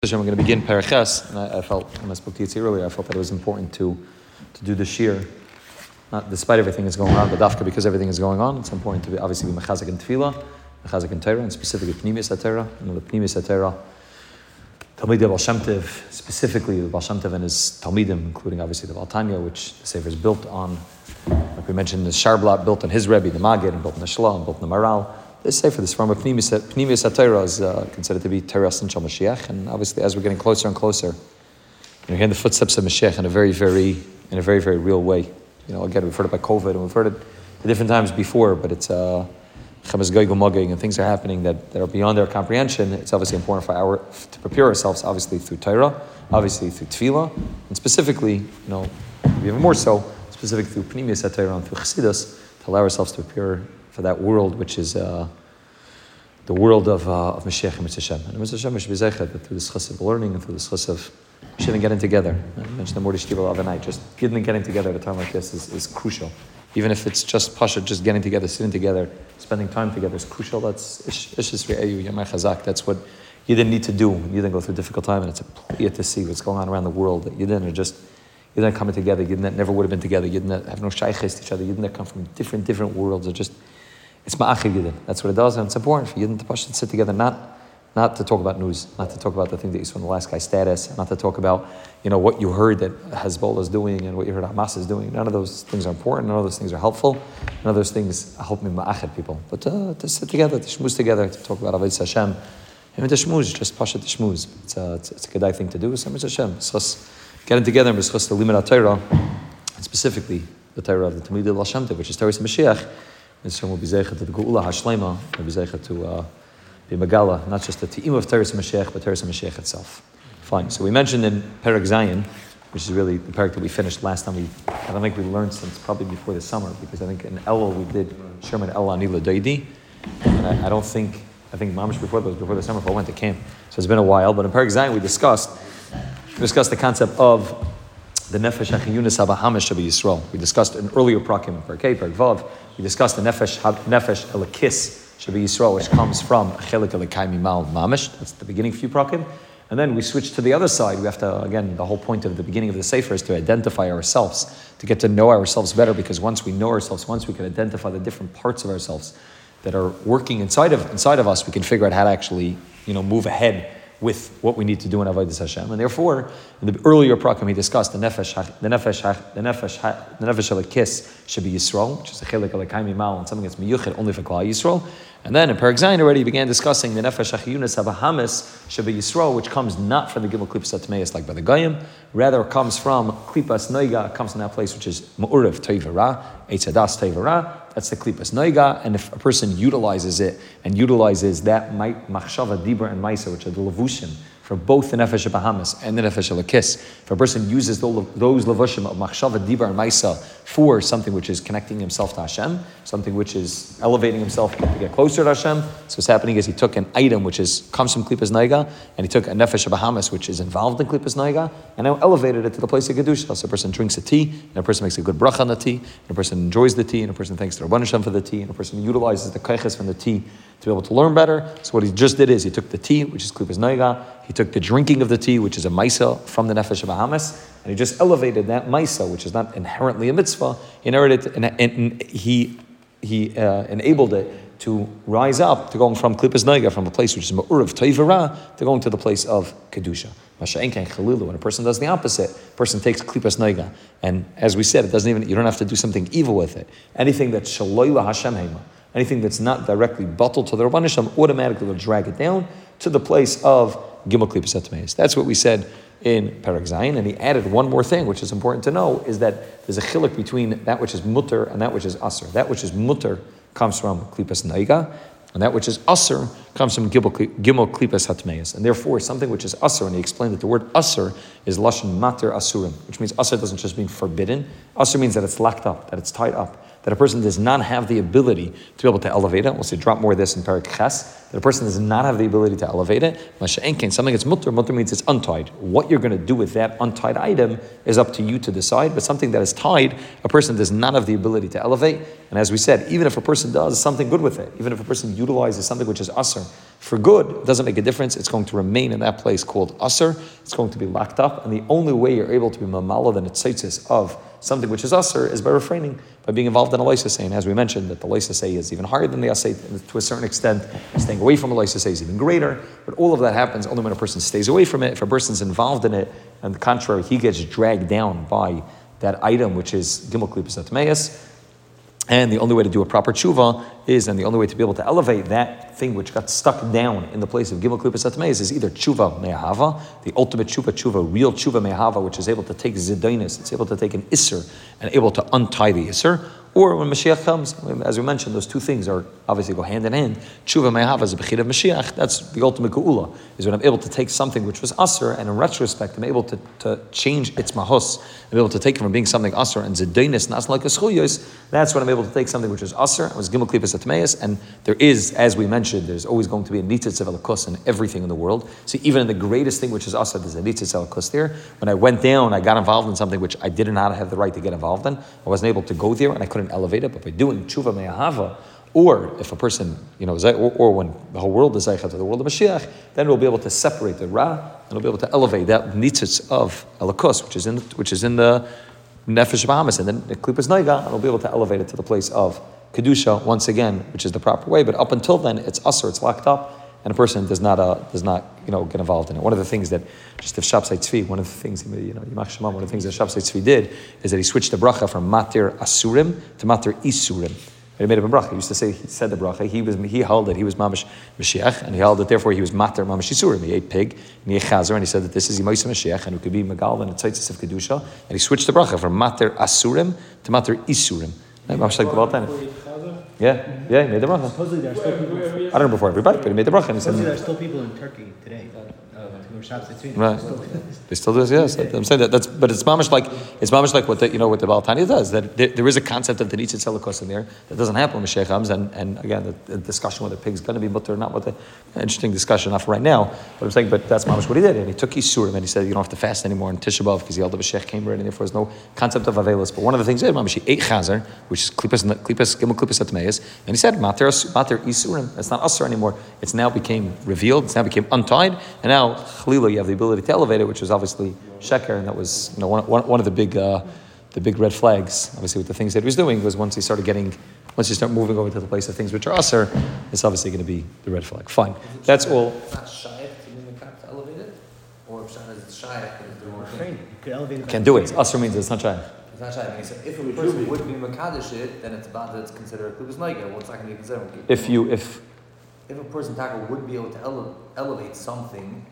We're going to begin Paraches, and I, I, felt when I spoke to you earlier, I felt that it was important to to do this year, not despite everything that's going on, but dafka because everything is going on. It's important to be obviously be mechazik and tefillah, mechazik and Torah, and specifically pnimis atera. You know the pnimis atera. Talmid Shem Tov, specifically the Baal Shem Tov and his Talmidim, including obviously the Baltanya, which the Sefer is built on, like we mentioned, the Sharblat built on his Rebbe, the Magid, and built on the and built on the Maral. This for this from a Pnimis Atayra is uh, considered to be Teras and Mashiach, and obviously as we're getting closer and closer, you're hearing the footsteps of Mashiach in a very, very, in a very, very real way. You know, again, we've heard it by COVID, and we've heard it at different times before, but it's uh, and things are happening that, that are beyond our comprehension. It's obviously important for our to prepare ourselves, obviously through Torah, obviously through Tefillah, and specifically, you know, even more so, specific through Pnimis Atayra and through Chassidus, to allow ourselves to prepare for that world, which is uh, the world of, uh, of Mashiach and Mitzvah And Mitzvah Hashem should be through this chus of learning and through this chus of shitting getting together. I mentioned the Mordi Shtival of night. Just getting, getting together at a time like this is, is crucial. Even if it's just Pasha, just getting together, sitting together, spending time together is crucial. That's Chazak. That's what you didn't need to do. You didn't go through a difficult time, and it's a pleasure to see what's going on around the world. That you didn't just you didn't coming together. You didn't never would have been together. You didn't have no shaykhs to each other. You didn't come from different different worlds. It just it's ma'achid yidin. That's what it does, and it's important for yidin to push and sit together, not not to talk about news, not to talk about the thing that you saw in the last guy's status, not to talk about you know what you heard that Hezbollah is doing and what you heard Hamas is doing. None of those things are important. None of those things are helpful. None of those things help me ma'achid people. But uh, to sit together, to shmuz together, to talk about Avodah Hashem, and to shmuz, just pasha to shmuz. It's a, it's, it's a good thing to do. So Hashem, so getting together and the limit and specifically the Torah of the Talmid al which is Torah Mashiach Hashem will be zeichet to the Geula Hashlema, will be zeichet to uh, be Megala, not just the Te'im of Teres Mashiach, but Teres Mashiach itself. Fine. So we mentioned in Perek Zayin, which is really the Perek that we finished last time. We, I don't think we learned since probably before the summer, because I think in Elul we did Sherman El Anila Daidi, and I, I, don't think, I think Mamish before that was before the summer, if I went to camp. So it's been a while, but in Perek Zayin we discussed, we discussed the concept of the Nefesh HaChiyunis HaBahamish Shabbat Yisrael. We discussed an earlier prakim in Perk Vav. We discussed the Nefesh Nefesh Elakis Shabbat Yisrael, which comes from Chelik Elakaimi Mal Mamish. That's the beginning few prakim. And then we switch to the other side. We have to, again, the whole point of the beginning of the Sefer is to identify ourselves, to get to know ourselves better, because once we know ourselves, once we can identify the different parts of ourselves that are working inside of, inside of us, we can figure out how to actually, you know, move ahead with what we need to do in Avodah Hashem. And therefore, in the earlier program, he discussed the nefesh, the nefesh, the nefesh, the nefesh of a kiss should be Yisrael, which is a chelik of a mal, and something that's miyuchet only for Klal Yisrael. And then in Perek Zayin already began discussing the Nefesh achiyunas Achiyunis Abahamis Shabbat Yisrael, which comes not from the Gimel Klipas Atmeis like by the Goyim, rather comes from Klipas Noiga, comes from that place which is Ma'urav Tevara, Eitzadas Tevara, that's the Klipas Noiga, and if a person utilizes it and utilizes that Machshava, Dibra, and Maisa, which are the Levushim, for both the Nefesh Bahamas and the Nefesh Lakis. If a person uses those levushim of Machshava, Dibar, and Maisa for something which is connecting himself to Hashem, something which is elevating himself to get closer to Hashem, so what's happening is he took an item which is comes from Klippas Naiga, and he took a Nefesh Bahamas which is involved in Klippas Naiga, and now elevated it to the place of Kedusha. So a person drinks a tea, and a person makes a good bracha on the tea, and a person enjoys the tea, and a person thanks the Rabban Hashem for the tea, and a person utilizes the kaiches from the tea to be able to learn better. So what he just did is he took the tea, which is Klippas Naiga, he took the drinking of the tea, which is a maisa from the Nefesh of Bahamas, and he just elevated that maisa, which is not inherently a mitzvah, he inherited and, and he, he uh, enabled it to rise up, to going from Klippas Naiga, from a place which is Ma'urav Taivara, to going to the place of Kedusha. When a person does the opposite, a person takes Klippas Naiga, and as we said, it doesn't even, you don't have to do something evil with it. Anything that's Shaloila Hashem Hema, anything that's not directly bottled to the Rabban Hashem, automatically will drag it down to the place of Gimel Klippus That's what we said in Perek Zayin, and he added one more thing, which is important to know, is that there's a chilik between that which is mutter and that which is aser. That which is mutter comes from Klipas Naiga, and that which is aser comes from Gimel Klipas Hatmeis. And therefore, something which is aser, and he explained that the word aser is Lashon Mater Asurim, which means aser doesn't just mean forbidden. Aser means that it's locked up, that it's tied up that a person does not have the ability to be able to elevate it. We'll see drop more of this in Parak that a person does not have the ability to elevate it. Masha'enkin, something that's mutter, mutter means it's untied. What you're going to do with that untied item is up to you to decide, but something that is tied, a person does not have the ability to elevate. And as we said, even if a person does something good with it, even if a person utilizes something which is usr, for good, it doesn't make a difference. It's going to remain in that place called Usr. It's going to be locked up. And the only way you're able to be mamala than its of something which is Usr is by refraining, by being involved in a lysis. And as we mentioned, that the lysis is even higher than the asay to a certain extent. Staying away from a lysis is even greater. But all of that happens only when a person stays away from it. If a person's involved in it, and the contrary, he gets dragged down by that item which is Gimel Atmeis, and the only way to do a proper tshuva is, and the only way to be able to elevate that thing which got stuck down in the place of Gimel Klipas Atmeis is either tshuva me'ahava, the ultimate tshuva, tshuva, real tshuva me'ahava, which is able to take zidainis, it's able to take an isser and able to untie the isser, or when Mashiach comes, as we mentioned, those two things are obviously go hand in hand. Tshuva me'ahava is a bechid of Mashiach. That's the ultimate geula. Is when I'm able to take something which was aser, and in retrospect, I'm able to, to change its mahos. I'm able to take it from being something aser and zedainis, not like. That's when I'm able to take something which was aser, it was gimel klipas atmeis, and there is, as we mentioned, there's always going to be a nitzitz of alakus in everything in the world. See, even in the greatest thing which is aser, there's a nitzitz alakus there. When I went down, I got involved in something which I did not have the right to get involved in. I wasn't able to go there, and I couldn't elevate it. But by doing tshuva me'ahava, or if a person, you know, or, or when the whole world is Zaycha to the world of Mashiach, then we'll be able to separate the Ra, and we'll be able to elevate that nitzitz of Elikos, which is in, which is in the Nefesh Bahamas, and then the Klippas Naiga, and we'll be able to elevate it to the place of Kedusha once again, which is the proper way. But up until then, it's usher, it's locked up, and a person does not, uh, does not you know, get involved in it. One of the things that, just if Shabsai Tzvi, one of the things, you know, Yimach Shema, one of the things that Shabsai Tzvi did is that he switched the bracha from Matir Asurim to Matir Isurim. He made him a bracha. He used to say, he said the bracha. He was, he held it. He was mamish Mashiach, and he held it. Therefore, he was mater mamish Yisurim. He ate pig, and he ate chazer, and he said that this is Yimoisa Mashiach, and it could be Megal and Tzaitzis of Kedusha. And he switched the bracha from mater Asurim to mater Isurim. The Yeah, yeah, he made the bracha. Supposedly there are still people. I don't know before everybody, but he made the bracha. And he said, there are still people in Turkey today. Right. They still do this, yes. I'm saying that. That's, but it's mamish like it's mamish like what the, you know what the Balatani does. That there, there is a concept of the nitzit selikos in there that doesn't happen with Sheikh and and again the, the discussion whether pig's going to be mutter or not. What interesting discussion for right now. But I'm saying, but that's mamish what he did, and he took Yisurim and he said you don't have to fast anymore in Tisha because the elder Sheikh came ready, and therefore there's no concept of avelis. But one of the things he did, mamish he ate chazer, which is klipas klipas gimel klipas atmeis, and he said mater mater Yisurim. It's not usher anymore. It's now became revealed. It's now became untied, and now chalila you have the ability to elevate it, which was obviously sheker, and that was you know one, one, one of the big uh, the big red flags. Obviously, with the things that he was doing was once he started getting once you start moving over to the place of things which are usher, it's obviously going to be the red flag. Fine, that's all. Can't do it. Usher means it's not shy. It's not shy. If a person would be makadish it, then it's bad that it's considered a klubas noiga. What's not going to be considered? If you if if a person taka would be able to ele- elevate something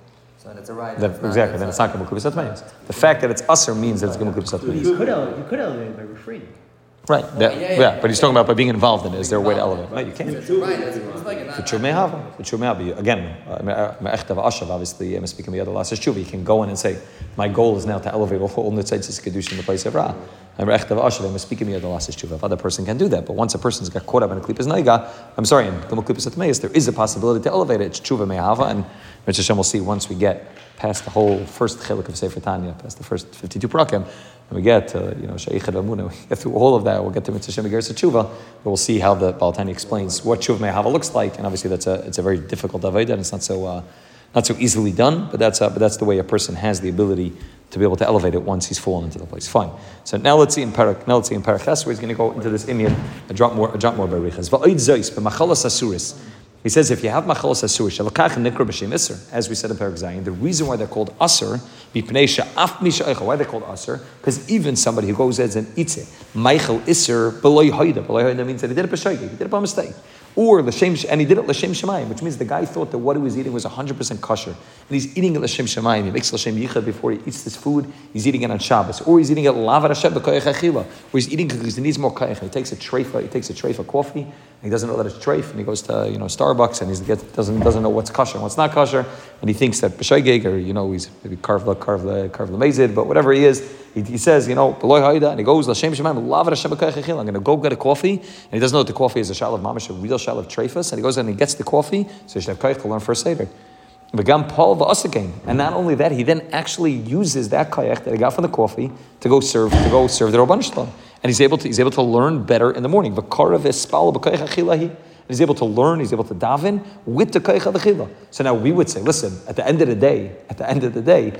then it's a right. Then, exactly. Then it's not Gemul Kubis The fact that it's Usr means that it's Gemul Kubis You could elevate, you could elevate by refraining. Right. That, yeah, yeah, yeah, but he's talking about by being involved in it. Is there a way to elevate? No, you can't. Right. Uh, uh, the true mehav. The true mehav. Again, me'echtav ashav. Obviously, I'm speaking of the last tshuva. You can go in and say, my goal is now to elevate all nitzitzis kedusha in the place of ra. I'm me'echtav ashav. I'm speaking of the last tshuva. If other person can do that, but once a person's got caught up in a klipas naiga, I'm sorry, in the klipas atmeis, there is a possibility to elevate it. It's tshuva mehava, and Mitzvah Hashem will see once we get past the whole first chilik of Sefer Tanya, past the first 52 prakim, and we get to, you know, Shaykh Amuna, we get through all of that, we'll get to Mitzvah Shem Tshuva, but we'll see how the Balatani explains what Tshuva Mehava looks like, and obviously that's a, it's a very difficult Avodah, and it's not so, uh, not so easily done, but that's, uh, but that's the way a person has the ability to be able to elevate it once he's fallen into the place. Fine. So now let's see in Parak, now let's see in Paraches, where he's going to go into this Indian, a drop more, a drop more b'machalas asuris, he says if you have machalos asur, shalakach nikra b'shem iser, as we said in Parak Zayin, the reason why they're called asur, why they're called asur, because even somebody who goes and eats it, meichel iser beloy hoida, beloy hoida means that he did it b'shaygi, he did it by mistake. Or l'shem, and he did it l'shem shemayim, which means the guy thought that what he was eating was 100% kosher, and he's eating it l'shem shemayim. He makes l'shem yichad before he eats this food. He's eating it on Shabbos, or he's eating it lavar Hashem b'koyach achila, or he's eating because he needs more koyach. He takes a treifa, he takes a treifa coffee, he doesn't know that it's treif, and he goes to you know Starbucks, and he doesn't doesn't know what's kosher and what's not kosher, and he thinks that b'shaygeg, or you know he's maybe karvla karvla karvla mezid, but whatever he is, he, he says you know beloy haida, and he goes l'shem shemayim lavar Hashem. I'm going to go get a coffee, and he doesn't know that the coffee is a shal of mamish, a real shal of treifas, and he goes and he gets the coffee, so he should have to learn first seder. And not only that, he then actually uses that kayak that he got from the coffee to go serve to go serve the Rabban Shalom, and he's able to he's able to learn better in the morning. Achilahi, he's able to learn, he's able to daven with the Kaich Adachila. So now we would say, listen, at the end of the day, at the end of the day,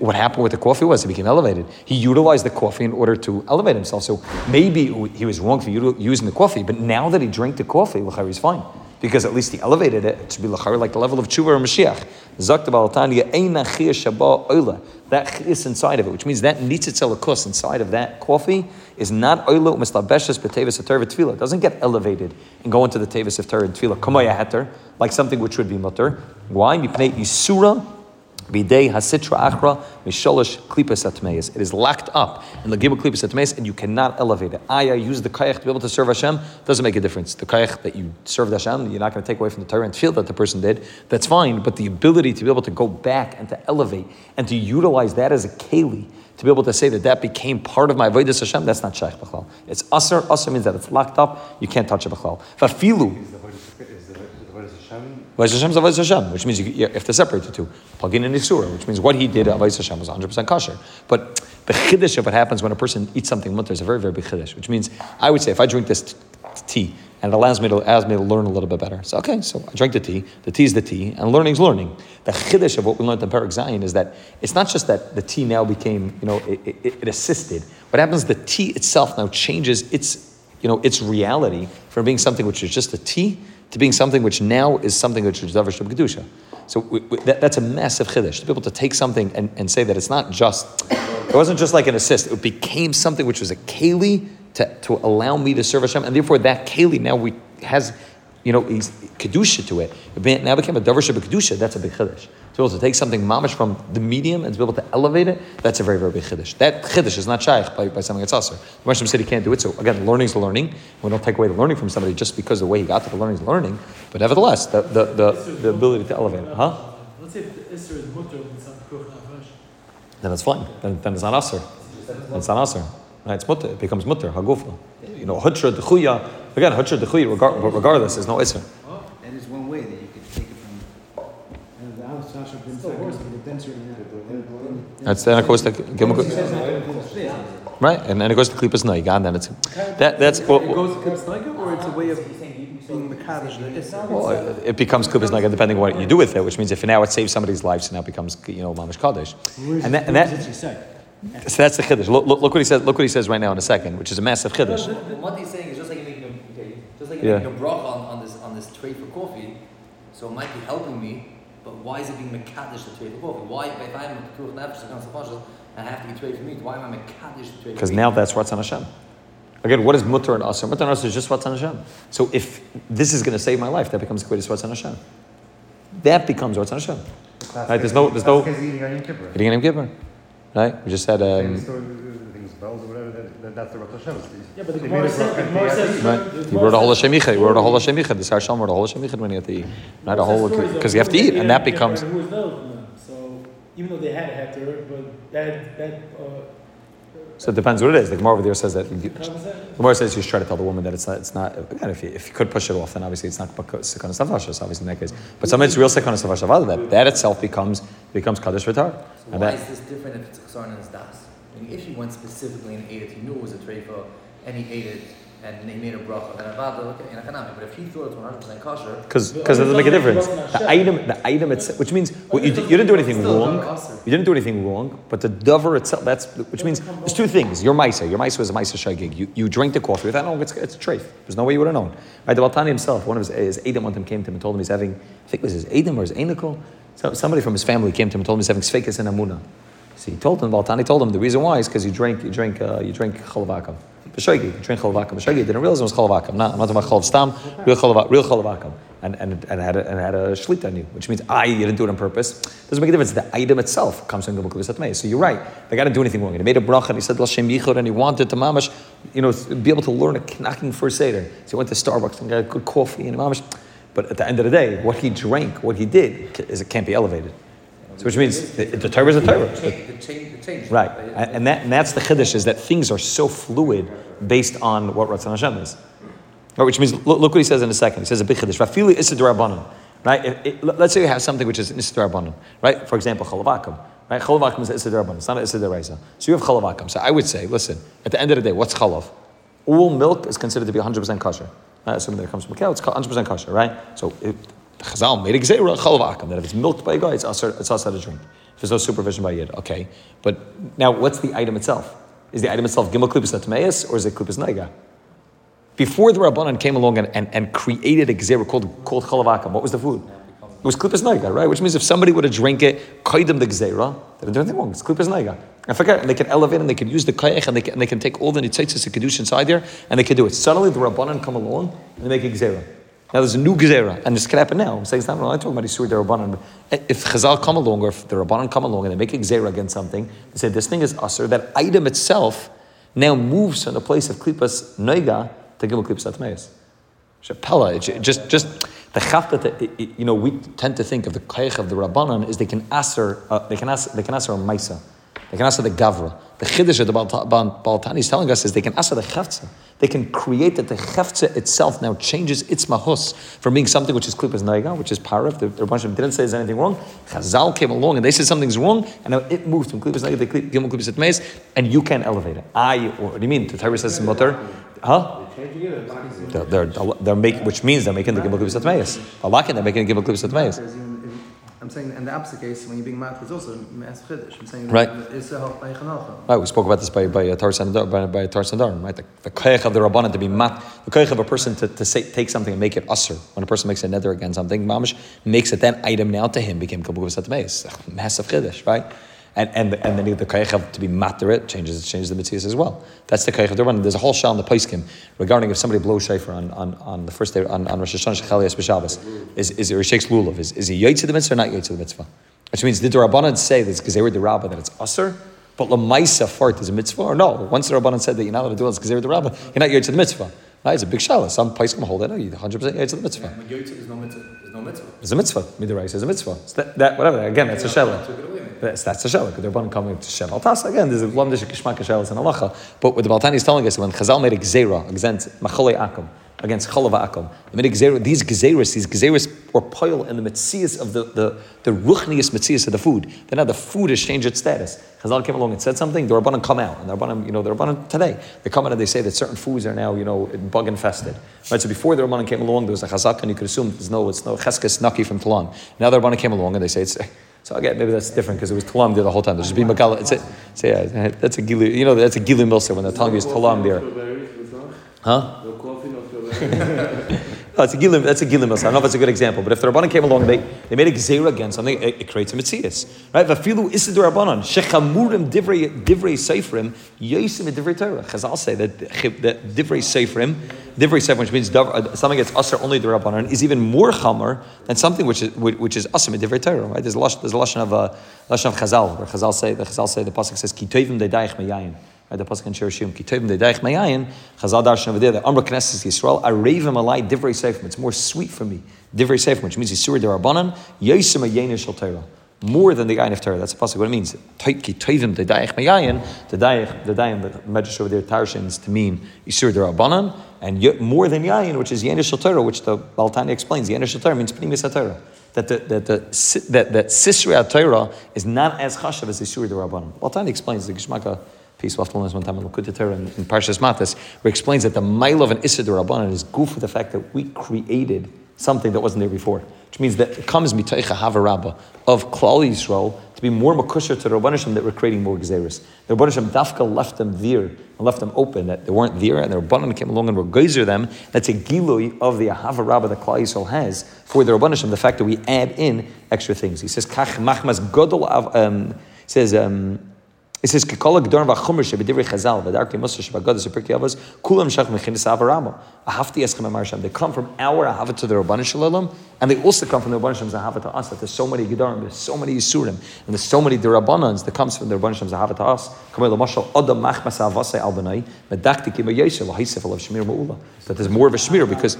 what happened with the coffee was he became elevated. He utilized the coffee in order to elevate himself. So maybe he was wrong for using the coffee, but now that he drank the coffee, he's fine. Because at least he elevated it to be l'chayr, like the level of tshuva or Mashiach. That inside of it, which means that nitzitzel inside of that coffee is not oila u'mistabeshes b'tevis ater v'tfila. It doesn't get elevated and go into the tevis of and tefillah. Kamaya heter, like something which would be mutter. Why? Yisura Bidei hasitra achra misholosh klipas atmeis. It is locked up in the gibel klipas atmeis, and you cannot elevate it. I use the kayach to be able to serve Hashem. Doesn't make a difference. The kayach that you served Hashem, you're not going to take away from the Torah and feel that the person did. That's fine. But the ability to be able to go back and to elevate and to utilize that as a keli to be able to say that that became part of my avodas Hashem, that's not shaykh b'chlal. It's aser. Aser means that it's locked up. You can't touch it b'chlal. Fafilu. Is the Avodah is the Avodah Is which means you, have to separate the two. Plug in an Isura, which means what he did Avodas Hashem was 100% kosher. But the chiddush of what happens when a person eats something mutter is a very, very big chiddush, which means I would say if I drink this t- tea and it allows me to allows me to learn a little bit better. So okay, so I drank the tea. The tea is the tea, and learning's learning. The chiddush of what we learned in Perak Zayin is that it's not just that the tea now became, you know, it, it, it assisted. What happens? The tea itself now changes its, you know, its reality from being something which is just a tea to being something which now is something which is davar sheb kedusha. So we, we, that, that's a massive chiddush to be able to take something and, and say that it's not just, it wasn't just like an assist. It became something which was a keli to, to allow me to serve Hashem, and therefore that keli now we has, you know, kedusha to it. It now became a davar kedusha. That's a big chiddush. To be able to take something mamish from the medium and to be able to elevate it, that's a very very big chiddush. That chiddush is not shaykh by, by something that's aser. The Moshe said he can't do it. So again, learning is learning. We don't take away the learning from somebody just because the way he got to the learning is learning. But nevertheless, the the, the, the ability to elevate it, huh? Let's say if the Isser is mutter and some koch. Then it's fine. Then, then it's not aser. Then it's not aser. Right? It's mutter. It becomes mutter. Hagufa. You know, hutra dechuya. Again, hutra dechuya. Regardless, there's no iser. That is one way that you could take it from. And the house Sasha been worse, but the denser than that. That's then it goes to right, and then it goes to klipas naiga, and then it's that that's well, It goes to Kibsnaiga or it's a way of being Makadish the Isser? well, it becomes klipas naiga depending on what you do with it, which means if now it saves somebody's life, so now it becomes you know mamish kaddish, and that and that so that's the chiddush. Look, look, look what he says. Look what he says right now in a second, which is a massive chiddush. But what he's saying is just like you're making a, okay, just like you're making a broth on, on this on this tray for coffee, so it might be helping me, but why is it being mekadosh the tray for coffee? Why if I'm a kuch nefesh against and I have to be tray for meat, why am I mekadosh the tray for Because now that's what's on Hashem. Again, what is mutter and aser? Mutter and aser is just what's on Hashem. So if this is going to save my life, that becomes the greatest what's on Hashem. That becomes what's on Hashem. Right? There's no, there's no Because eating on Yom Kippur. eating Yom Kippur. Right? We just had Same um, story, uh, things, bells or whatever, that, that, that's the Rosh Hashanah. Yeah, but the Gemara says, the Gemara says. right. He wrote a whole Hashem Yichud. He wrote a whole Hashem Yichud. The Sar Shalom wrote a whole Hashem Yichud when he had to eat. Not a whole because you have to eat, and that becomes. Who was no, so even though they had a heter, but that that uh, So it depends what it is. The Gemara over there says that. The conversation. Gemara says you should try to tell the woman that it's not. It's not. Again, if you, if you could push it off, then obviously it's not sikon savashas. Obviously in that case, but sometimes it's real sikon savashas. That that itself becomes becomes kaddish v'tar. So And why that is this different if it's chasarn and it's das? If he went specifically and ate it, he knew it was a treifa, and he ate it, and they made a bracha, then avada, okay, in economic. But if he thought it was 100% kosher, because it doesn't make a difference. The item the item itself, which means what you, you didn't do anything wrong. You didn't do anything wrong, but the dover itself. That's which means there's two things. Your ma'isa, your ma'isa was a ma'isa shagig. You you drink the coffee without knowing oh, it's it's a treif. There's no way you would have known. Right? The Baltani himself, one of his, his Adam one time came to him and told him he's having. I think it was his Adam or his Anikel. So, somebody from his family came to him and told him he's having sfekas and amuna. So he told him, Baltani told him the reason why is because you drink you drink uh, you drink chalavakam. B'shagi, you drink chalavakam. B'shagi didn't realize it was chalavakam. No, I'm not talking about stam, real chalavakam, real chalavakam. And, and, and had a, and had a shlit on you, which means I you didn't do it on purpose. Doesn't make a difference. The item itself comes from Gimel Kuvis So you're right. They got to do anything wrong. He made a bracha and he said Lashem Yichud and he wanted to mamash, you know, be able to learn a knocking for seder. So he went to Starbucks and got a good coffee and mamash. But at the end of the day, what he drank, what he did, is it can't be elevated. So which means the, the Torah is a Torah. the the. Right, and, that and that's the chiddush is that things are so fluid based on what Ratzon Hashem is. Right, which means look, look what he says in a second. He says a big chiddush. Rafili isidurabanan. Right. If- it- let's say you have something which is isidurabanan. Right. For example, chalavakam. Right. Chalavakam is isidurabanan. It's not isiduraisa. So you have chalavakam. So I would say, listen. At the end of the day, what's chalav? All milk is considered to be 100% kosher. Not assuming that it comes from a cow, it's 100% kosher, right? So the Chazal made a gzeira, chalav akam, that if it's milked by a guy, it's asr, it's asr to drink. If there's no supervision by yid, okay. But now, what's the item itself? Is the item itself gimel klippus atmeis or is it klippus naiga? Before the Rabbanan came along and, and, and created a gzeira called, called chalavakam, what was the food? It was klippus naiga, right? Which means if somebody would have drank it, kaidem the gzeira, they didn't do anything wrong. It's klippus naiga. I forget, and they can elevate and they can use the kayach and they can, and they can take all the nitzitzis and kedusha inside there and they can do it. Suddenly the Rabbanan come along and they make a gzeira. Now there's a new gezerah, and this can happen now. I'm saying it's not. I'm not talking about Isur the Rabbanan. If Chazal come along, or if the Rabbanan come along and they make a gezerah against something, they say this thing is usher. That item itself now moves from the place of klipas noiga to gimel klipas atmeis. Shapella, just just the chafta you know we tend to think of the kaich of the Rabbanan is they can aser uh, they can aser they can aser a maisa. They can aser the gavra. The chiddush that the Baal Baal Tani is telling us is they can aser the chefza. They can create that the chefza itself now changes its mahus from being something which is klipas naiga, which is paraf. The, Rabbanim didn't say there's anything wrong. Chazal came along and they said something's wrong, and now it moved from klipas naiga to gimel klipas etmeis, and you can't elevate it. I, or, what do you mean? The Torah says mutter, huh? They're, they're, they're making, which means they're making the gimel klipas etmeis. Alakin, they're making the gimel klipas etmeis. There's even- if- I'm saying in the opposite case, when you're being mat, it's also me'as chiddush. I'm saying Right. it's a. Right, we spoke about this by by uh, Tar by, by right? The, the koyach of the rabbanan to be mat, the koyach of a person to, to say, take something and make it usher. When a person makes a nether against something, mamish makes it that item now to him became kabul massive chiddush, right? And and and then the koyach of to be matter it changes changes the mitzvahs as well. That's the the. There's a whole shal in the poskim regarding if somebody blows shofar on, on, on the first day on, on Rosh Hashanah Shechalias B'Shabbos, is is he shakes lulav, is is he yaitz the mitzvah or not yaitz the mitzvah? Which means did the rabbanan say this because they were the rabbah that it's usher? But lamaisa fart is a mitzvah or no? Once the rabbanan said that you're not allowed to do it because they were the rabbah, you're not yaitz the mitzvah. Right? It's a big shalah. Some place can hold it. No, you're 100 percent yaitz the mitzvah. When you there's no mitzvah. There's no mitzvah. It's a mitzvah. Midirais is a mitzvah. It's that, that whatever. Again, that's a shalah. That's, that's a. Because they're both coming to Shem Al Tasa. Again, there's a Lamdish Kishmak Shelas and Alacha. But what the Baltani is telling us, when Chazal made a Gzera against Macholei Akum, against Cholava Akum, they made a Gzera, these Gzeras, these Gzeras were pile in the Metzias of the, the, the Ruchnius Metzias of the food. Then now the food has changed its status. Chazal came along and said something, the Rabbanan come out. And the Rabbanan, you know, the Rabbanan today, they come out and they say that certain foods are now, you know, bug infested. Right? So before the Rabbanan came along, there was a Chazak, and you could assume there's no, it's no Cheskes Naki from Talan. Now the Rabbanan came along and they say it's, so again, maybe that's different because it was Talam there the whole time. There's just be Magala. It's a, so yeah, that's a gilu. You know, that's a gilu milsa when they're is you Talam there. Huh? It's a gilim, that's a gilim. I don't know if it's a good example, but if the Rabbanan came along, they, they made a gzera against something, it, it creates a mitzias. Right? Vafilu isid Rabbanan, shechamurim divrei, divrei seifrim, yosim divrei Torah. Chazal say that, that divrei seifrim, divrei seifrim, which means uh, something that's usher only the Rabbanan, is even more chamor than something which is, which is usher divrei Torah. Right? There's a lush, there's a lashon of, uh, lashon of Chazal, where Chazal say, the Chazal say, the Pasuk says, ki tovim dedaich meyayin. Right, the pasuk in Shirashim, Kitovim dedaich mayayin, Chazal darshan over there, the Amra Knesset Yisrael, Arevim alai divrei seifim. It's more sweet for me. Divrei seifim, which means Yisur derabanan, Yosim ayin shel Torah. More than the Yain of Torah. That's the pasuk. What it means. Kitovim dedaich mayayin, the daich, the medrash over there, Tarshins to mean Yisur derabanan, and more than Yain, which is Yain shel Torah, which the Baltani explains. Yain shel Torah means Pnimis HaTorah. That the, that the that that Sisra Torah is not as chashav as Yisur derabanan. Baltani explains the Geshmaka piece. This one time in Torah in, Parshas Matas, where it explains that the mile of an Issa Rabbanan is goof with the fact that we created something that wasn't there before. Which means that it comes mitaycha havarabba of Klal Yisrael to be more makusher to the Rabbanishim that we're creating more gezeris. The Rabbanishim dafka left them there and left them open, that they weren't there, and the Rabbanim came along and were geyser them. That's a gilui of the havarabba that Klal Yisrael has for the Rabbanishim, the fact that we add in extra things. He says, kach machmas godol av, um, he says, um, it says, "Kikol gedorn v'chumer shebedivrei Chazal v'darkei Musa shebagadol sepirkei Avos kulam shach mechinas avarama ahavti eschem amar Hashem." They come from our ahava to the Rabbanim Shalom, and they also come from the Rabbanim Shalom's ahava to us. That there's so many gedorim, there's so many yisurim, and there's so many derabbanans that comes from the Rabbanim Shalom's ahava to us. Kamei l'mashal adam machmas avasei al b'nai medakti kima yosef l'haisef alav shmir ma'ula. That there's more of a shmir because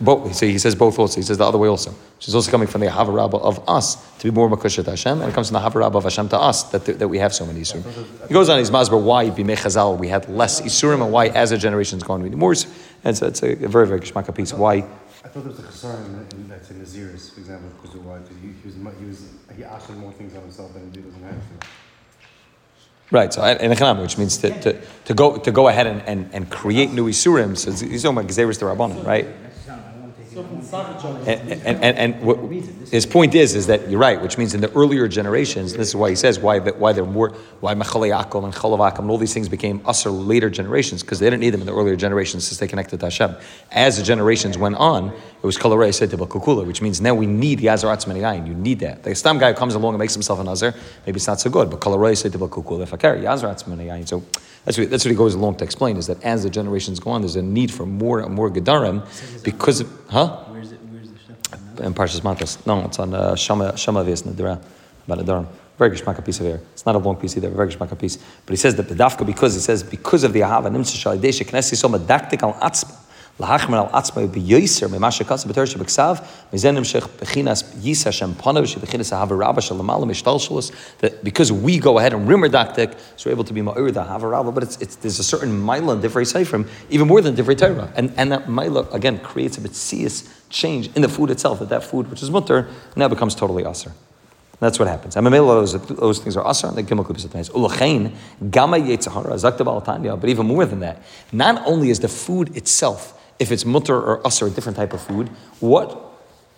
both. So he says both also. He says the other way also, which is also coming from the ahava rabbah of us to be more makushat Hashem, and it comes from the ahava rabbah of Hashem to us that, that we have so many yisurim. He goes on his masber why bimei chazal we had less isurim and why as a generation is going to be more. And so it's a very very geshmaka piece. Why? I thought there was a chasar in, in, that's in Naziris, for example, because of why? Because he, he was he was he asked more things on himself than he doesn't have to. Right, so in Echanami, which means to, to, to go to go ahead and, and, and create new Isurim, so he's talking about Gezeris the Rabbanon, right? And, and, and, and what, his point is, is that you're right, which means in the earlier generations, this is why he says why, why they're more, why Mechalei Yaakov and Chalav and all these things became usher later generations, because they didn't need them in the earlier generations to stay connected to Hashem. As the generations went on, it was Kalarei said to Kukula, which means now we need Yazar Atzman Yain, you need that. The Stam guy who comes along and makes himself an Azar, maybe it's not so good, but Kalarei said to Kukula, if I carry Yazar Atzman So that's what, that's what he goes along to explain, is that as the generations go on, there's a need for more and more Gedarim, because of, huh? Where's it, where's the stuff? In Parshas Matas. No, it's on uh, Shama Shama Ves Nadira about a Durham. Very geschmack piece of air. It's not a long piece either. Very geschmack piece. But he says that bedafka because he says because of the ahava nimsa shalidesha knesi so medaktik al atzma. Lahachmer al atzma beyoser memasha kasa b'ter shebeksav mezen nimshech bechinas yisa shem panav shebechinas ahava rabba shalamala mishtal shalos that because we go ahead and rimmer daktik so we're able to be ma'ir the ahava rabba but it's, it's there's a certain mila in divrei seifrim even more than divrei Torah and and that mila again creates a mitzias change in the food itself that that food which is mutter now becomes totally aser. That's what happens. And those, those things are asar and the gimel atmeis. Ulachain gama yetzahara zakta. But even more than that, not only is the food itself, if it's mutter or asar, a different type of food, what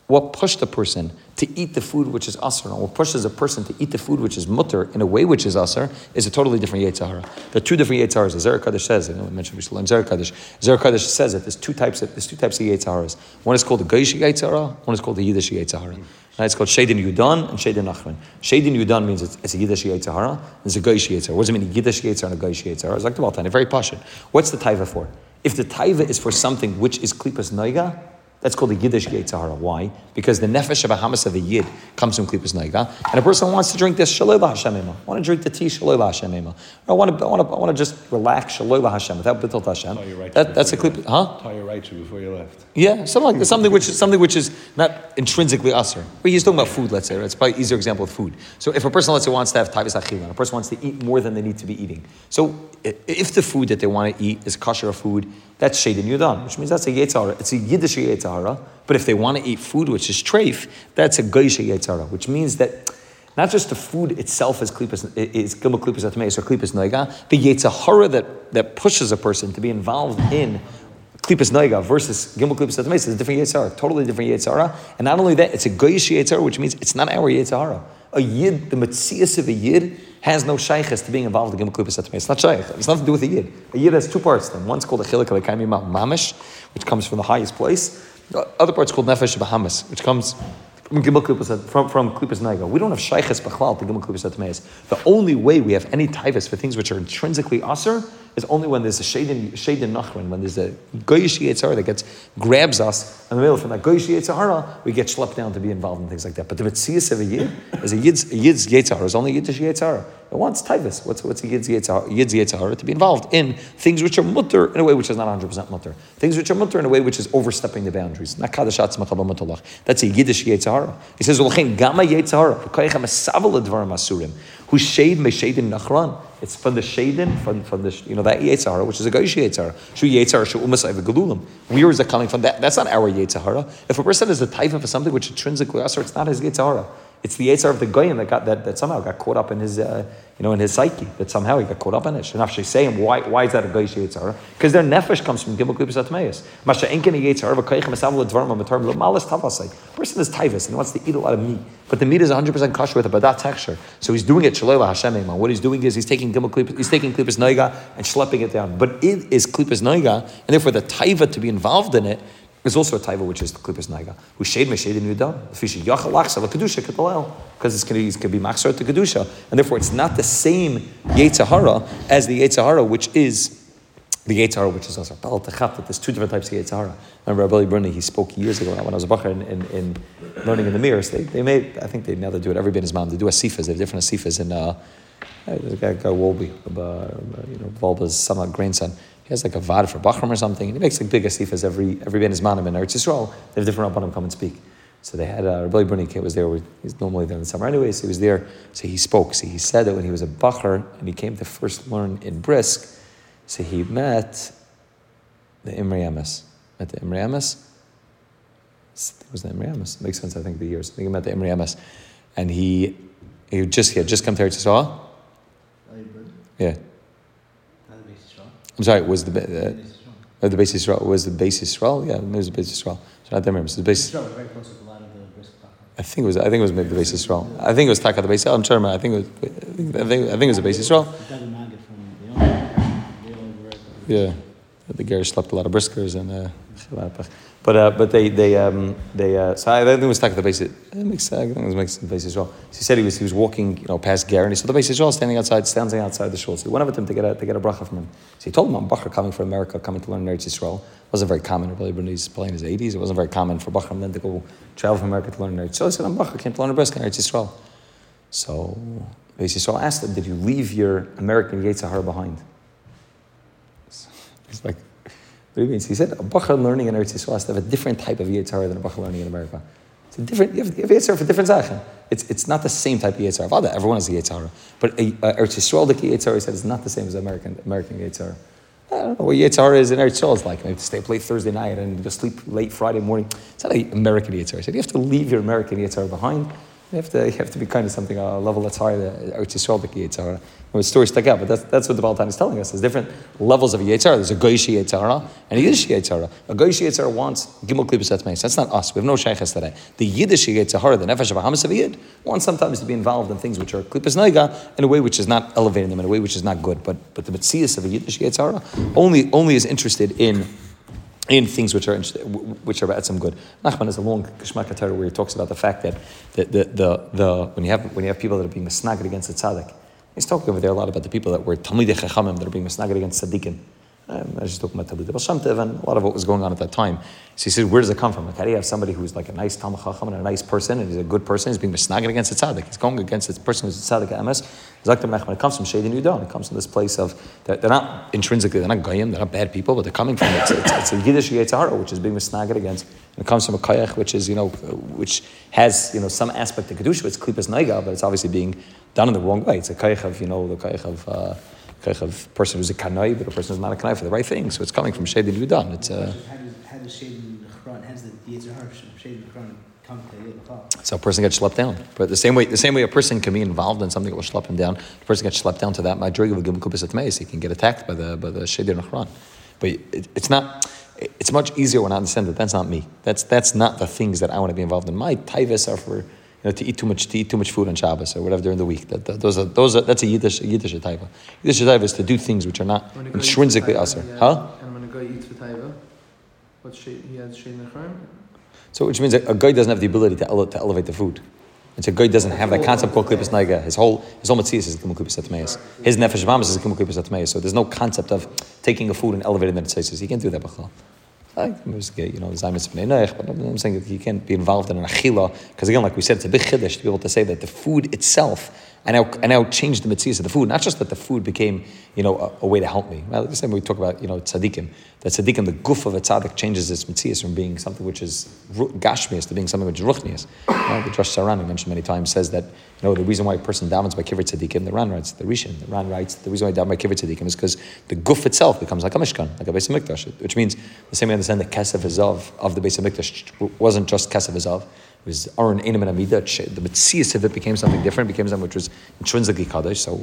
what pushed a person to eat the food which is asar, and what pushes a person to eat the food which is mutter in a way which is asar, is a totally different yetzahara. There are two different yetzaharas. Zer Kaddish says, I know we mentioned we learn Zer Kaddish. Zer Kaddish says that there's two types of there's two types of yetzaharas. One is called the Goyish yetzahara, one is called the Yiddish yetzahara. And it's called Shadin Yudan and Shadin Nachman. Shadin Yudan means it's, it's a Yiddish Yetzirah, and it's a Goyish Yetzirah. What does it mean, Yiddish Yetzirah and a Goyish Yetzirah? It's like the Baltan, very passion. What's the taiva for? If the taiva is for something which is Klipas Noiga, that's called the Yiddish Yetzirah. Why? Because the nefesh of a hamas of a Yid comes from Klipas Noiga, and a person wants to drink this Shaloi Hashem. I want to drink the tea Shaloi Hashem. Or I want to, I want to, I want to just relax Shaloi Hashem without Bittul Hashem. Right. That, that's a Klipas, huh? Tie your right to before you left. Yeah, something like something which is something which is not intrinsically usher. But he's talking about food, let's say. Right? It's probably an easier example of food. So if a person, let's say, wants to have tavis achila, a person wants to eat more than they need to be eating. So if the food that they want to eat is kosher food, that's shadin yudan, which means that's a yetzara. It's a yiddish yetzara. But if they want to eat food which is treif, that's a goyish yetzara, which means that. Not just the food itself is klipas is gimel klipas atmeis or klipas noiga, the yetzahara that that pushes a person to be involved in Klipas Noiga versus Gimel Klipas Atmeis is a different Yetzirah, totally different Yetzirah. And not only that, it's a Goyish Yetzirah, which means it's not our Yetzirah. A Yid, the Metzias of a Yid, has no shaykhs to being involved in Gimel Klipas Atmeis. It's not shaykh. It's nothing to do with a Yid. A Yid has two parts then. One's called a Chilik Alekayim Mamish, which comes from the highest place. The other part's called Nefesh Bahamas, which comes from Gimel Klipas, from, from Naiga. We don't have Shaykhs Bachlal to Gimel Atmeis. The only way we have any taivas for things which are intrinsically aser is only when there's a shade in, shade when there's a Goyish Yetzirah that gets, grabs us in the middle from that Goyish Yetzirah, we get schlepped down to be involved in things like that. But the Metzias of a Yid is a Yid's, a Yid's is only Yiddish Yetzirah. It wants taivas. What's, what's a Yid's Yetzirah? Yid's Yetzirah to be involved in things which are mutter in a way which is not 100% mutter. Things which are mutter in a way which is overstepping the boundaries. Not kadashat smachaba mutolach. That's a Yiddish Yetzirah. He says, "Ulchein gama Yetzirah, v'koyechem esavel advarim asurim, who shade shadin nachran." It's from the shadin, from, from the you know that Yetzirah, which is a Goyish Yetzirah. Shu Yetzirah shu umasay v'gelulim. Where is that coming from? That, that's not our Yetzirah. If a person is a type of something which intrinsically asr, it's not his Yetzirah. It's the Yetzirah of the Goyim that got that, that somehow got caught up in his uh, you know in his psyche. That somehow he got caught up in it. Say him why why is that a Goyish Yetzirah? Because their nefesh comes from Gimel Klippus Atmeis. Masha enken Yetzirah v'koychem esav l'dvarim ha'matar l'malas tavasai. Person is taivas and he wants to eat a lot of meat, but the meat is 100 percent kosher with a badat texture. So he's doing it shalei Hashem Eiman. What he's doing is he's taking Gimel Klippus, he's taking Klippus Noiga and schlepping it down. But it is Klippus Noiga, and therefore the taiva to be involved in it there's also a taiva which is the klippus naiga. Who shade me shade in yudam. Lachsa la kedusha ketalel because it's going to be maxar to kedusha, and therefore it's not the same yetzahara as the yetzahara which is the yetzahara which is also bal techat. There's two different types of yetzahara. Remember Rabbi Bruni, he spoke years ago when I was a bacher in, in, in learning in the mirrors. They, they made I think they now they do it every bit his mom. They do a sifas. They have different sifas in. Uh, a guy, Wolby, uh, you know, Volba's son, grandson. He has like a vad for Bachram or something, and he makes like big asifas every every ben Ismanim in Eretz Yisrael. They have different rabbanim come and speak. So they had uh, Rabbi Bruni was there. with- He's normally there in the summer anyway, so he was there. So he spoke. So he said that when he was a Bachar and he came to first learn in Brisk, so he met the Imri Emes. Met the Imri Emes. It was the Imri Emes. Makes sense, I think, the years. I think he met the Imri Emes. And he, he just he had just come to Eretz Yisrael. Yeah. Not the basis Yisrael. I'm sorry, was the, The uh, uh, the base Yisrael, was the base Yisrael? Yeah, it was the base Yisrael. So I don't remember. So the base, Yisrael was very close to a lot of the I think it was, I think it was maybe the base Yisrael. I think it was Taka the base, I'm remember. I think it was, I think, I think it was the base Yisrael. It from the only were. Yeah, the Garish slept a lot of briskers and uh, but uh, but they they um, they uh, so I think it was stuck at the base. It makes I think it makes the base as well. So he said he was he was walking you know past Gar and he saw the base as well standing outside standing outside the shul. So he went over to him to get a to get a bracha from him. So he told him I'm Bachar coming from America coming to learn Eretz Yisrael. It wasn't very common really when he's playing his 80s. It wasn't very common for Bachar then to go travel from America to learn Eretz Yisrael. He said I'm Bachar came to learn Eretz Yisrael. So Beis Yisrael asked him, did you leave your American Yetzirah behind? He's like, what do you mean? So he said, a Bachar learning in Eretz Yisrael has to have a different type of Yetzirah than a Bachar learning in America. It's a different, you have, you have Yetzirah for different Sachen. It's, it's not the same type of Yetzirah. Vada, everyone has a Yetzirah. But a, a Eretz Yisrael, the Yetzirah, he said, is not the same as American, American Yetzirah. I don't know what Yetzirah is in Eretz Yisrael. It's like maybe to stay up late Thursday night and just sleep late Friday morning. It's not an American Yetzirah. He said, you have to leave your American Yetzirah behind. You have to, you have to be kind of something, a level that's higher than Yisrael, the Yetzirah. And stories stuck out, but that's, that's what the Baal is telling us. There's different levels of Yetzirah. There's a Goyish Yetzirah and a Yiddish Yetzirah. A Goyish Yetzirah wants Gimel Klippus Etzmeis. That's not us. We have no Sheikhs today. The Yiddish Yetzirah, the Nefesh of Hamas of Yid, wants sometimes to be involved in things which are Klippus Noiga in a way which is not elevating them, in a way which is not good. But, but the Metzias of a Yiddish Yetzirah only, only is interested in in things which are which are some good. Nachman has a long Geshmak where he talks about the fact that the, the, the, the, when you have when you have people that are being misnaged against the tzaddik, he's talking over there a lot about the people that were Talmidei Chachamim that are being misnaged against tzaddikim. Um, I was just talking about Talmidei Shamtev and a lot of what was going on at that time. So he said, where does it come from? Like, how do you have somebody who's like a nice Talmud Chacham and a nice person and he's a good person, he's being misnaged against the tzaddik. He's going against this person who's a tzaddik MS. Zaktim Nachman, it comes from Shady Nudon. It comes from this place of, they're, they're not intrinsically, they're not goyim, they're not bad people, but they're coming from, it's, it's, it's a Yiddish Yetzirah, which is being misnaged against. And it comes from a koyach, which is, you know, which has, you know, some aspect of Kedusha, it's klipas naiga, but it's obviously being done in the wrong way. It's a koyach of, you know, the koyach of, uh, of person who's a kanai, but a person who's not a kanai for the right thing. So it's coming from Shady Nudon. It's, uh, How does, how does the Quran, how does the Yitzhar Shade in the Quran come to the Yiddish So a person gets schlepped down. But the same way, the same way a person can be involved in something that will schlep him down, the person gets schlepped down to that madrig of a atmeis. He can get attacked by the by the sheder nachran. But it, it's not. It's much easier when I understand that that's not me. That's that's not the things that I want to be involved in. My taivas are for know to eat too much to eat too much food on Shabbos or whatever during the week. That, that- those are those are that's a yiddish a yiddish taiva. Yiddish taiva is to do things which are not When a guy eats intrinsically usher. yeah. Huh? And when a guy eats for taiva, what shade he has shade in the crime? So which means that a guy doesn't have the ability to, ele- to elevate the food. And so a guy doesn't have that concept called klippus naiga. His whole his whole matzias is gimel klippus atmeis. His nefesh is gimel klippus atmeis. So there's no concept of taking a food and elevating it. Says he can't do that. B'chal. Like, you know, but I'm saying that he can't be involved in an achila because again, like we said, it's a big chiddush to be able to say that the food itself and now, and now changed the mitzvahs of the food. Not just that the food became, you know, a, a way to help me. Well, the same way we talk about, you know, tzaddikim. That tzaddikim, the goof of a tzaddik changes its mitzvahs from being something which is gashmias to being something which is ruchnias. The Drush Saran, we mentioned many times, says that, you know, the reason why a person davens by kibbutz tzaddikim, the Ran writes, the Rishon, the Ran writes, the reason why I daven by kibbutz tzaddikim is because the goof itself becomes like a mishkan, like a Beis Hamikdash, which means the same way I understand the kesef izav of the Beis Hamikdash wasn't just kesef izav, it was Aron Einam and Amida. The Metzias of it became something different, became something which was intrinsically Kaddish, so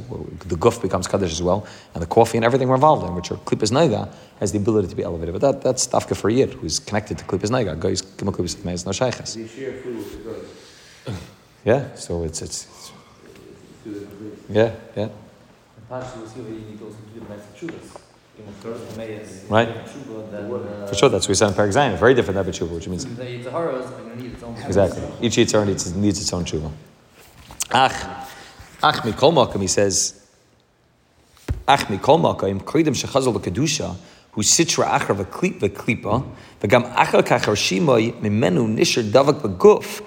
the guf becomes Kaddish as well, and the coffee and everything we're involved in, which are Klippas Naiga, has the ability to be elevated. But that, that's Tafka for Yid, who's connected to Klippas Naiga. Guys, Gimel Klippas Naiga, no Shaykhas. They share food with the goats. Yeah, so it's, it's, it's yeah, yeah. Partially, we'll see you need to do the next chuvas. You know, first, the Mayas, Right. Then, uh, For sure, that's what we said in Parak very different than Tshuva, which means The Yitzharas are going to need its own. Exactly. Each Yitzhar needs, needs its own tshuva. Ach, ach mikol makom, he says, ach mikol makom, koidim shechazol l'kedusha, hu sitra achar v'klip v'klipa, v'gam achar kachar shimoy mimenu nisher davak b'guf,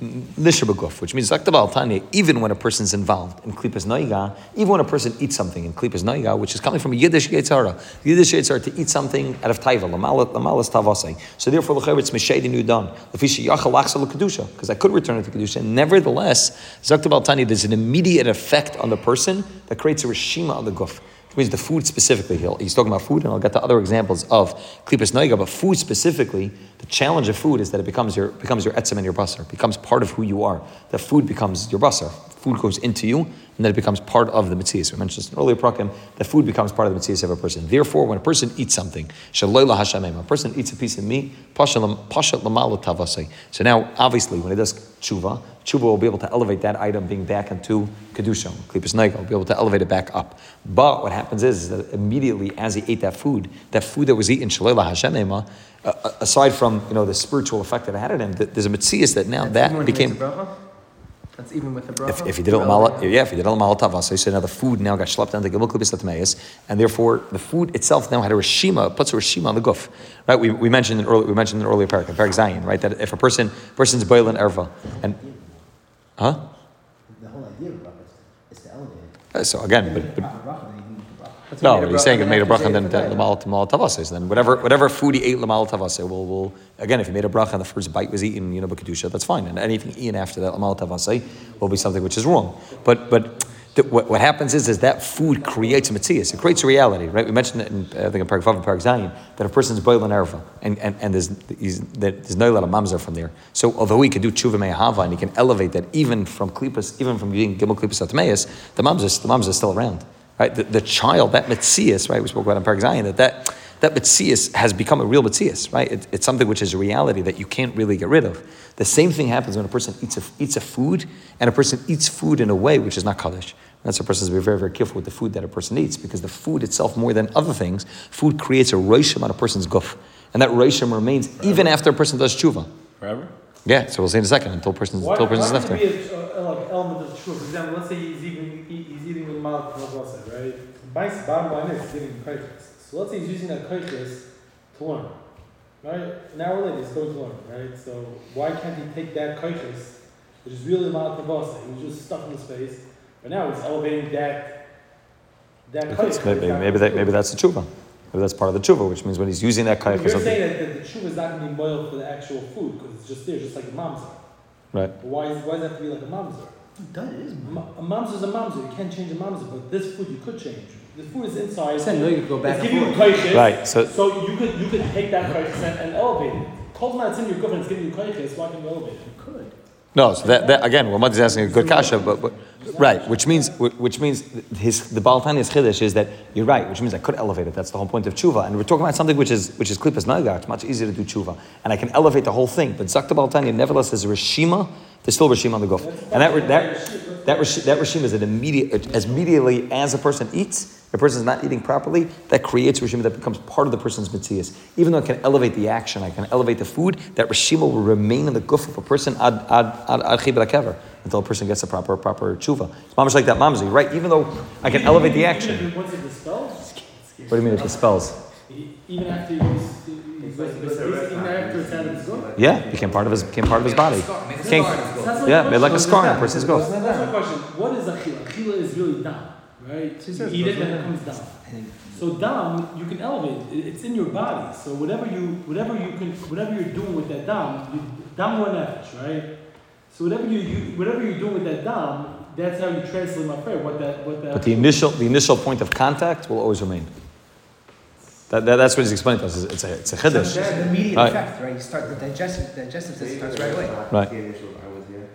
li- nisher b'guf, which means, Tanya, even when a person's involved in klipas noiga, even when a person eats something in klipas noiga, which is coming from a Yiddish Yitzhara, Yiddish Yitzhara to eat something out of taiva, lamalas tavasai. So therefore, l'chayr it's meshaydi nudan, l'fisha yachal lachsa l'kedusha, because I could return it to kedusha. Nevertheless, zakta Baal Tanya, there's an immediate effect on the person that creates a rishima on the guf. Means the food specifically. He's talking about food, and I'll get to other examples of klipas noiga. But food specifically, the challenge of food is that it becomes your becomes your etzem and your basar. Becomes part of who you are. The food becomes your basar. Food goes into you, and then it becomes part of the mitzvah. We mentioned this in earlier prakim, that food becomes part of the mitzvah of a person. Therefore, when a person eats something, a person eats a piece of meat, pashat lamala tavasei. So now, obviously, when he does tshuva, tshuva will be able to elevate that item being back into kedusha, klipas neiga, will be able to elevate it back up. But what happens is, is that immediately as he ate that food, that food that was eaten shaloyla hashamim, uh, aside from you know the spiritual effect that it had on him, there's a mitzvah that now that became. A bracha? That's even with the bracha? If, if you did it lamala, yeah, if you did it lamala tavasa, so now the food now got schlepped down to gimel klibis latmeis, and therefore the food itself now had a rishima, puts a rishima on the guf. Right? We, we mentioned in early, we mentioned in earlier parak, parak Zayin, right? That if a person person's boil and erva, and huh? The whole idea of bracha is to- is elevate. Uh, So again, but, If but no, he's saying it then made a bracha and then lamal lamal tavasa. Then whatever whatever food he ate lamal tavasa will will again if he made a bracha and the first bite was eaten, you know, but kedusha, that's fine. And anything eaten after that lamal tavasa will be something which is wrong. But but. the- What, what happens is, is that food creates a mitzias. It creates a reality, right? We mentioned it in, I think in Parak Vav and Parak Zayin, that a person's boiling erva, and, and, and there's, there's no lot of mamzer from there. So although he can do tshuva me'ahava, and he can elevate that even from klipas, even from being gimel klipas atmeis, the mamzer, the mamzer is still around, right? The, the child, that mitzias, right? We spoke about in Parak Zayin, that that, that mitzias has become a real mitzias, right? It, it's something which is a reality that you can't really get rid of. The same thing happens when a person eats a, eats a food, and a person eats food in a way which is not kaddish. That's a person to be very, very careful with the food that a person eats because the food itself, more than other things, food creates a roshim on a person's guf. And that roshim remains even after a person does tshuva. Forever? Yeah, so we'll see in a second until person's Why, until why person's left it there. be a, a, like element of truth? For example, let's say he's eating he's eating with mild By bottom line is he's eating kaitis. So let's say he's using that kaitis to learn, right? An hour later he's going to learn, right? So why can't he take that kaitis, which is really mild kavasa? He was just stuck in his face, but now he's elevating that that kaitis. Maybe, maybe, that, maybe that's the tshuva. Maybe that's part of the tshuva, which means when he's using that for You're something. saying that the, the truth is not going to be boiled for the actual food because it's just there, just like a mamzer. Right. But why, is, why does it have to be like a mamzer? That is. A ma- a mamzer is a mamzer. You can't change a mamzer, but this food you could change. The food is inside. I said no, you could go back It's and giving you forth. Right, so- so you could you could take that kaiches and, and elevate it. Kolzman, it's in your government. It's giving you kaiches. Why can you elevate it? You could. No, so that, that again, Ramad is asking a good kasha, but, but right, which means which means his the Baal chiddush is that you're right, which means I could elevate it. That's the whole point of tshuva, and we're talking about something which is which is klipas naga. It's much easier to do tshuva, and I can elevate the whole thing. But Zakta Baal nevertheless is a rishima. There's still rishima on the guf, and that that that rish- that rishima is an immediate as immediately as a person eats. If a person is not eating properly, that creates rishima that becomes part of the person's mitzias. Even though I can elevate the action, I can elevate the food, that rishima will remain in the guf of a person ad ad ad ad chibra kever until a person gets a proper proper tshuva. It's almost like that mamzi, right? Even though I can elevate the action. Once it dispels, What do you mean it dispels? even after he was, he was even after it's out of his gut. Yeah, became part of his became part of his body. Make a Can't- scar in his That's gulf. my yeah, made like a scar on a person's guf. That's my question. What is achila? Achila is really dam, right? She You eat it and it comes down. So dam, you can elevate. It's in your body. So whatever you, whatever you can, whatever you're doing with that dam, you, dam or nefesh, right? So whatever you, you, whatever you're doing with that dam, that's how you translate my prayer. What that, what that. But the initial the initial point of contact will always remain. That, that, that's what he's explaining to us. It's a it's a chiddush. There's an immediate Right. effect, right? You start the digestive, digestive system starts right away. Right.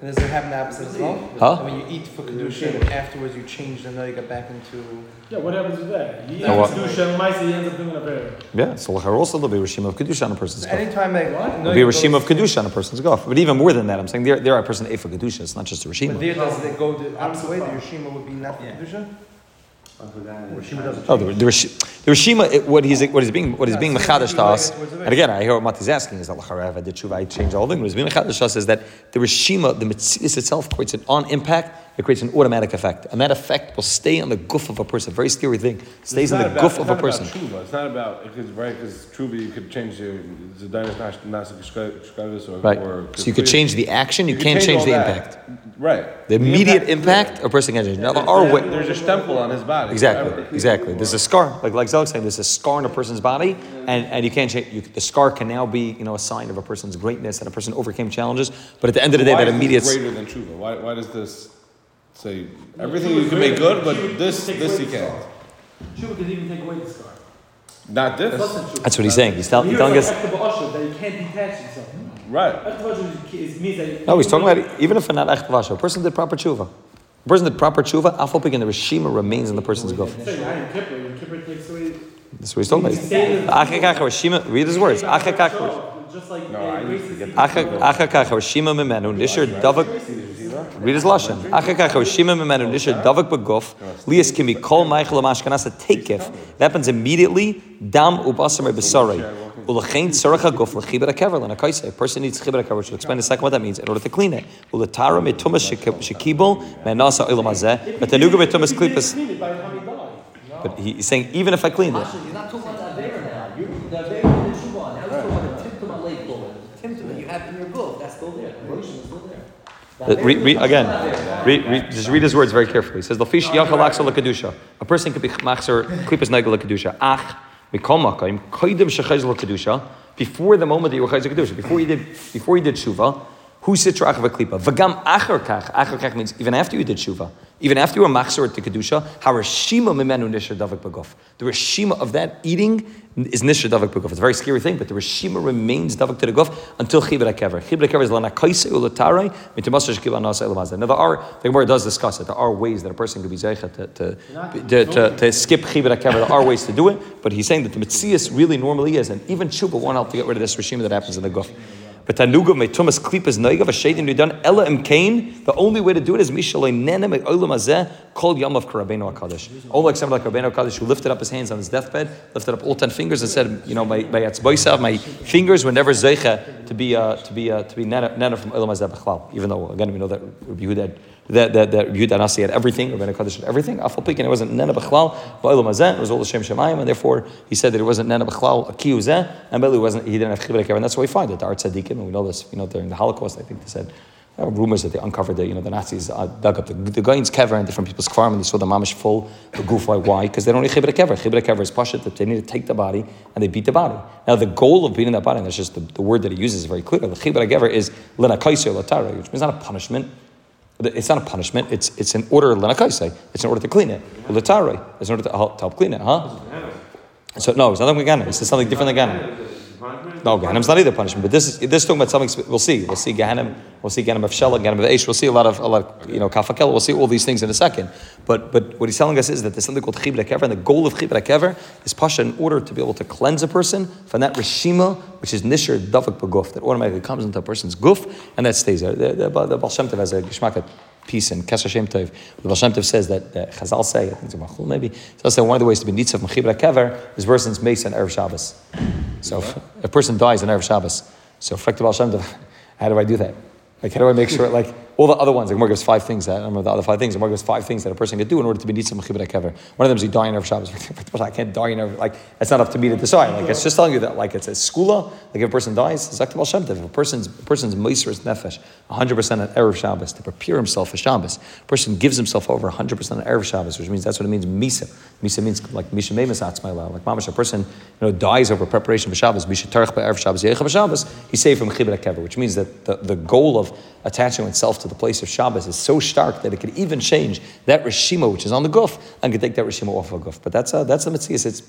And does it happen the opposite as well? Huh? When you eat for kedusha and afterwards you change, and now you get back into. Yeah, what happens with that? You eat Now what? kedusha, Maisa, he ends up doing a prayer. Yeah, so lachar also there'll be a rishim of kedusha on a person's So guf. anytime I There'll be a rishim of kedusha on a person's guf. But even more than that, I'm saying there there are a person ate for kedusha. It's not just a But rishim. there does it go the opposite way? The Yoshima would be not for Yeah. kedusha. I forgot. Rishima doesn't Oh, the, the, Rish- the Rishima, what he's what he's being what he's being mechadash to us. And again, I hear what Mati's asking is that I did tshuva, I changed the whole thing. What he's being mechadash to us is that the Rishima, the mitzvah itself, creates an on impact. It creates an automatic effect, and that effect will stay on the goof of a person. Very scary thing. Stays in the about- it's of a person. Tshuva. It's not about because right because tshuva you could change the the dynasty or Right. or So you could change the action. You, can can't change all the that. impact. Right. The immediate impact, a person can change. Now, there are. There's a stempel on his body. Exactly, exactly. There's a scar, like like Zelig saying, there's a scar on a person's body, and, and you can't change. You, the scar can now be, you know, a sign of a person's greatness that a person overcame challenges. But at the end of the day, Why that is this immediate. greater than tshuva? Why, why does this say everything you can make good, but this this you can't? Tshuva could even take away the scar. Not this. Plus. That's what he's saying. He's, tell, he's Here telling it's us. like Ekta ba'asha, that you can't detach yourself. Right. Ekta ba'asha is- is- No, he's talking about even if not echt vasha, a person did proper tshuva. The person did proper tshuva, afal pig, and the reshima remains in the person's guf. Say Yom Kippur, Yom Kippur takes away. That's what he's talking about. Achakach. Read his words. Achakach. Just like No, they I erase used to the get secret. Achakach reshima memenu nishar davak. Read his lashon. Achakach reshima memenu nishar davak beguf. Lias can be kol meichel mashkanasa takef. That happens immediately. Dam ubasar besaray. Ulechein tzarach haguf hakever lenakaisa. A person needs hakever. Which will explain in a second what that means in order to clean it. Uletara metumas shekibol menasa hazeh. But the nuga metumas klipas. But he- he's saying even if I cleaned it. Actually, you're not talking about the Avera now. You're the Avera and the Tshuva. Now you're talking about the Timtum bullet. The Timtum you have in your book, that's still there. The is still there. Uh, Read, read, again, read, read, just read his words very carefully. He says, "Lafish yachal aksa lekadusha." A person could be machzer klipas nagel lekadusha. Ach mikol makayim koidim shechayz lekadusha. Before the moment that you were chayz lekadusha, before you did, before you did shuva, who sitra er achav klipa? V'gam achar kach. Achar kach means even after you did shuva, even after you were machzer at the kedusha. Harashima mimenu nisher davik bagof. The reshima of that eating is nisher davik bagof. It's a very scary thing, but the reshima remains davik to the gof until chibur hakever. Chibur hakever is lana kaise ulatarai mitimasar shkiva nasa elamazah. Now there are the Gemara does discuss it. There are ways that a person could be zeicha to to, to, to, to skip chibur hakever. There are ways to do it, but he's saying that the mitzias really normally is, and even tshuva won't help to get rid of this reshima that happens in the gof. But tanuga me tumas klipas noigav a shadin ella im kain. The only way to do it is mishalei nene me olam hazeh kol yom of Rabbeinu Hakadosh. Like someone like Rabbeinu Hakadosh who lifted up his hands on his deathbed, lifted up all ten fingers and said, you know, my my atzboisav, my fingers were never zeicha to be uh, to be uh, to be nene from olam hazeh. Even though again we know that Rabbi Yehuda that that that Nasi had everything, Rabbeinu Hakadosh had everything. Afal pikin it wasn't nene b'chlal, but olam hazeh it was all the shem shemayim, and therefore he said that it wasn't nene b'chlal a kiyuzeh, and Beli wasn't he didn't have chibur and that's why we find it. The Art Tzadikim, and we know this, you know, during the Holocaust, I think they said. There rumors that they uncovered the, you know, the Nazis uh, dug up the, the Goyin's kever in different people's farm and they saw the mamish full, the goof. Why? Why? Because they don't need chibur kever. Chibur kever is pashit that they need to take the body and they beat the body. Now the goal of beating that body, and that's just the, the word that he uses is very clear. The chibur kever is lenakaisir latara, which means not a punishment. It's not a punishment. It's it's an order lenakaisir. It's in order to clean it. Latara. It's in order to help, to help clean it, huh? So no, it's nothing like Ganem. It's something different than. No, Gehenim's not either punishment, but this is this is talking about something. We'll see. We'll see Gehenim. We'll see Gehenim of Shelah, Gehenim of Eish. We'll see a lot of a lot. Of, you know, Kafakel. We'll see all these things in a second. But but what he's telling us is that there's something called Chibra Kever, and the goal of Chibra Kever is pasha in order to be able to cleanse a person from that reshima, which is nisher davak baguf, that automatically comes into a person's guf, and that stays there. The, the, the Baal Shem has a geshmakat piece in Keser Shem Tov. The Baal Shem Tov says that uh, Chazal say, I think it's Machul maybe, so say one of the ways to be nitzav from Chibra Kever is person's mace and Erev Shabbos. So if a person dies on Erev Shabbos, so Frekta Baal Shem Tov, how do I do that? Like, how do I make sure, like, all the other ones, The Gemara gives five things, that, I remember the other five things, The Gemara gives five things that a person can do in order to be nitzam chibra kever. One of them is he die in Erev Shabbos. I can't die in like, it's not up to me to decide. Like, it's just telling you that, like, it's a skula, like, if a person dies, it's Baal Shem. If a person's, a is nefesh, 100% on Erev Shabbos, to prepare himself for Shabbos, a person gives himself over 100% on Erev Shabbos, which means that's what it means, Misa. Misa means, like, Misha Memes Atzmaila. Like, Mamash, a person, you know, dies over preparation for Shabbos, Misha Tarech Erev Shabbos, Yechav Shabbos, he's saved from chibra kever, which means that the, the goal of attaching oneself to the place of Shabbos is so stark that it could even change that Rishima, which is on the guf, and could take that Rishima off of a guf. But that's a, that's the mitzvah. It's it,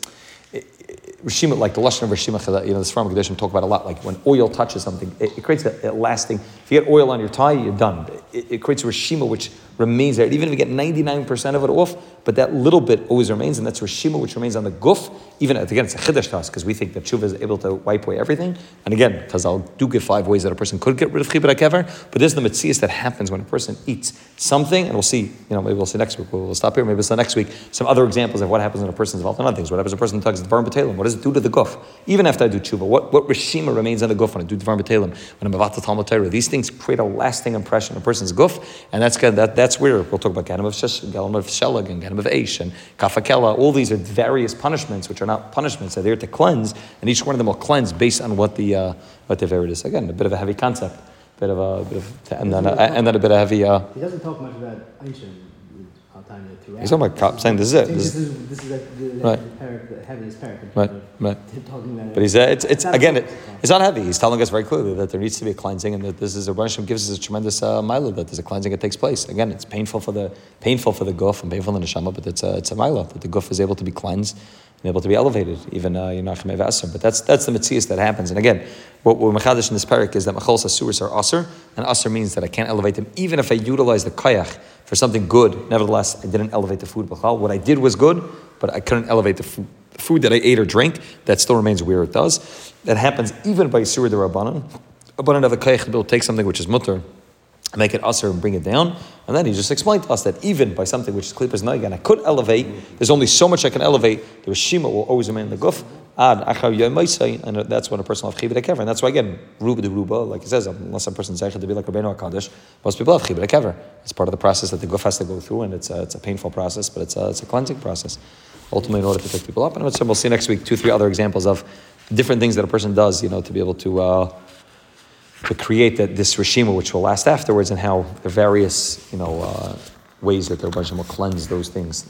it, Rishima, like the Lashon of Rishima, you know, the Sfaram Kedishim talk about a lot. Like when oil touches something, it, it creates a, a lasting. If you get oil on your tie, you're done. It, it creates a Rishima which remains there. Even if you get 99% of it off, but that little bit always remains, and that's Rishima which remains on the guf. Even again, it's a chiddush to us because we think that tshuva is able to wipe away everything. And again, Chazal do give five ways that a person could get rid of chibra kever, but this is the mitzias that happens when a person eats something, and we'll see. You know, maybe we'll see next week. We'll, stop here. Maybe we'll see next week some other examples of what happens when a person's involved in other things. What happens when a person tugs the dvar b'telim? What does it do to the guf? Even after I do tshuva, what what rishima remains on the guf when I do dvar b'telim? When I'm about to talmud Torah, these things create a lasting impression on a person's guf, and that's. That, that's where we'll talk about ganim of shesh, of shelag, and ganim of eish, and kafakela. All these are various punishments, which are not punishments. They're there to cleanse, and each one of them will cleanse based on what the uh, what the variant is. Again, a bit of a heavy concept, bit of a bit of, and then and then a bit of heavy. Uh, He doesn't talk much about Einstein. Time he's talking about cop, saying this is it. This is, is this is like the, Right. the, heaviest in right, right. But he's, uh, it's, it's again, it, it's not heavy. He's telling us very clearly that there needs to be a cleansing, and that this is a Hashem gives us a tremendous uh, mila that there's a cleansing that takes place. Again, it's painful for the painful for the guf and painful for the neshama, but it's a it's a mila that the guf is able to be cleansed, able to be elevated, even uh, in Nachmei Vaser. But that's that's the mitzias that happens. And again, what we're machadish in this parak is that machol asuras are aser, and aser means that I can't elevate them, even if I utilize the kayach for something good. Nevertheless, I didn't elevate the food. b'chal. What I did was good, but I couldn't elevate the food, the food that I ate or drank. That still remains where it does. That happens even by surah the a kayach to be able to take something which is mutter make it usher and bring it down. And then he just explained to us that even by something which is klipas and I could elevate, there's only so much I can elevate. The Rishima will always remain in the guf. Ad and that's when a person will have kever. And that's why again, ruba de ruba, like he says, unless a person is to be like Rabbeinu Hakadosh, most people have chibur kever. It's part of the process that the guf has to go through, and it's a, it's a painful process, but it's a, it's a cleansing process. Ultimately, in order to pick people up, and we'll see next week two, three other examples of different things that a person does, you know, to be able to. Uh, to create that, this Rishima, which will last afterwards, and how the various, you know, uh, ways that the Rebbe will cleanse those things.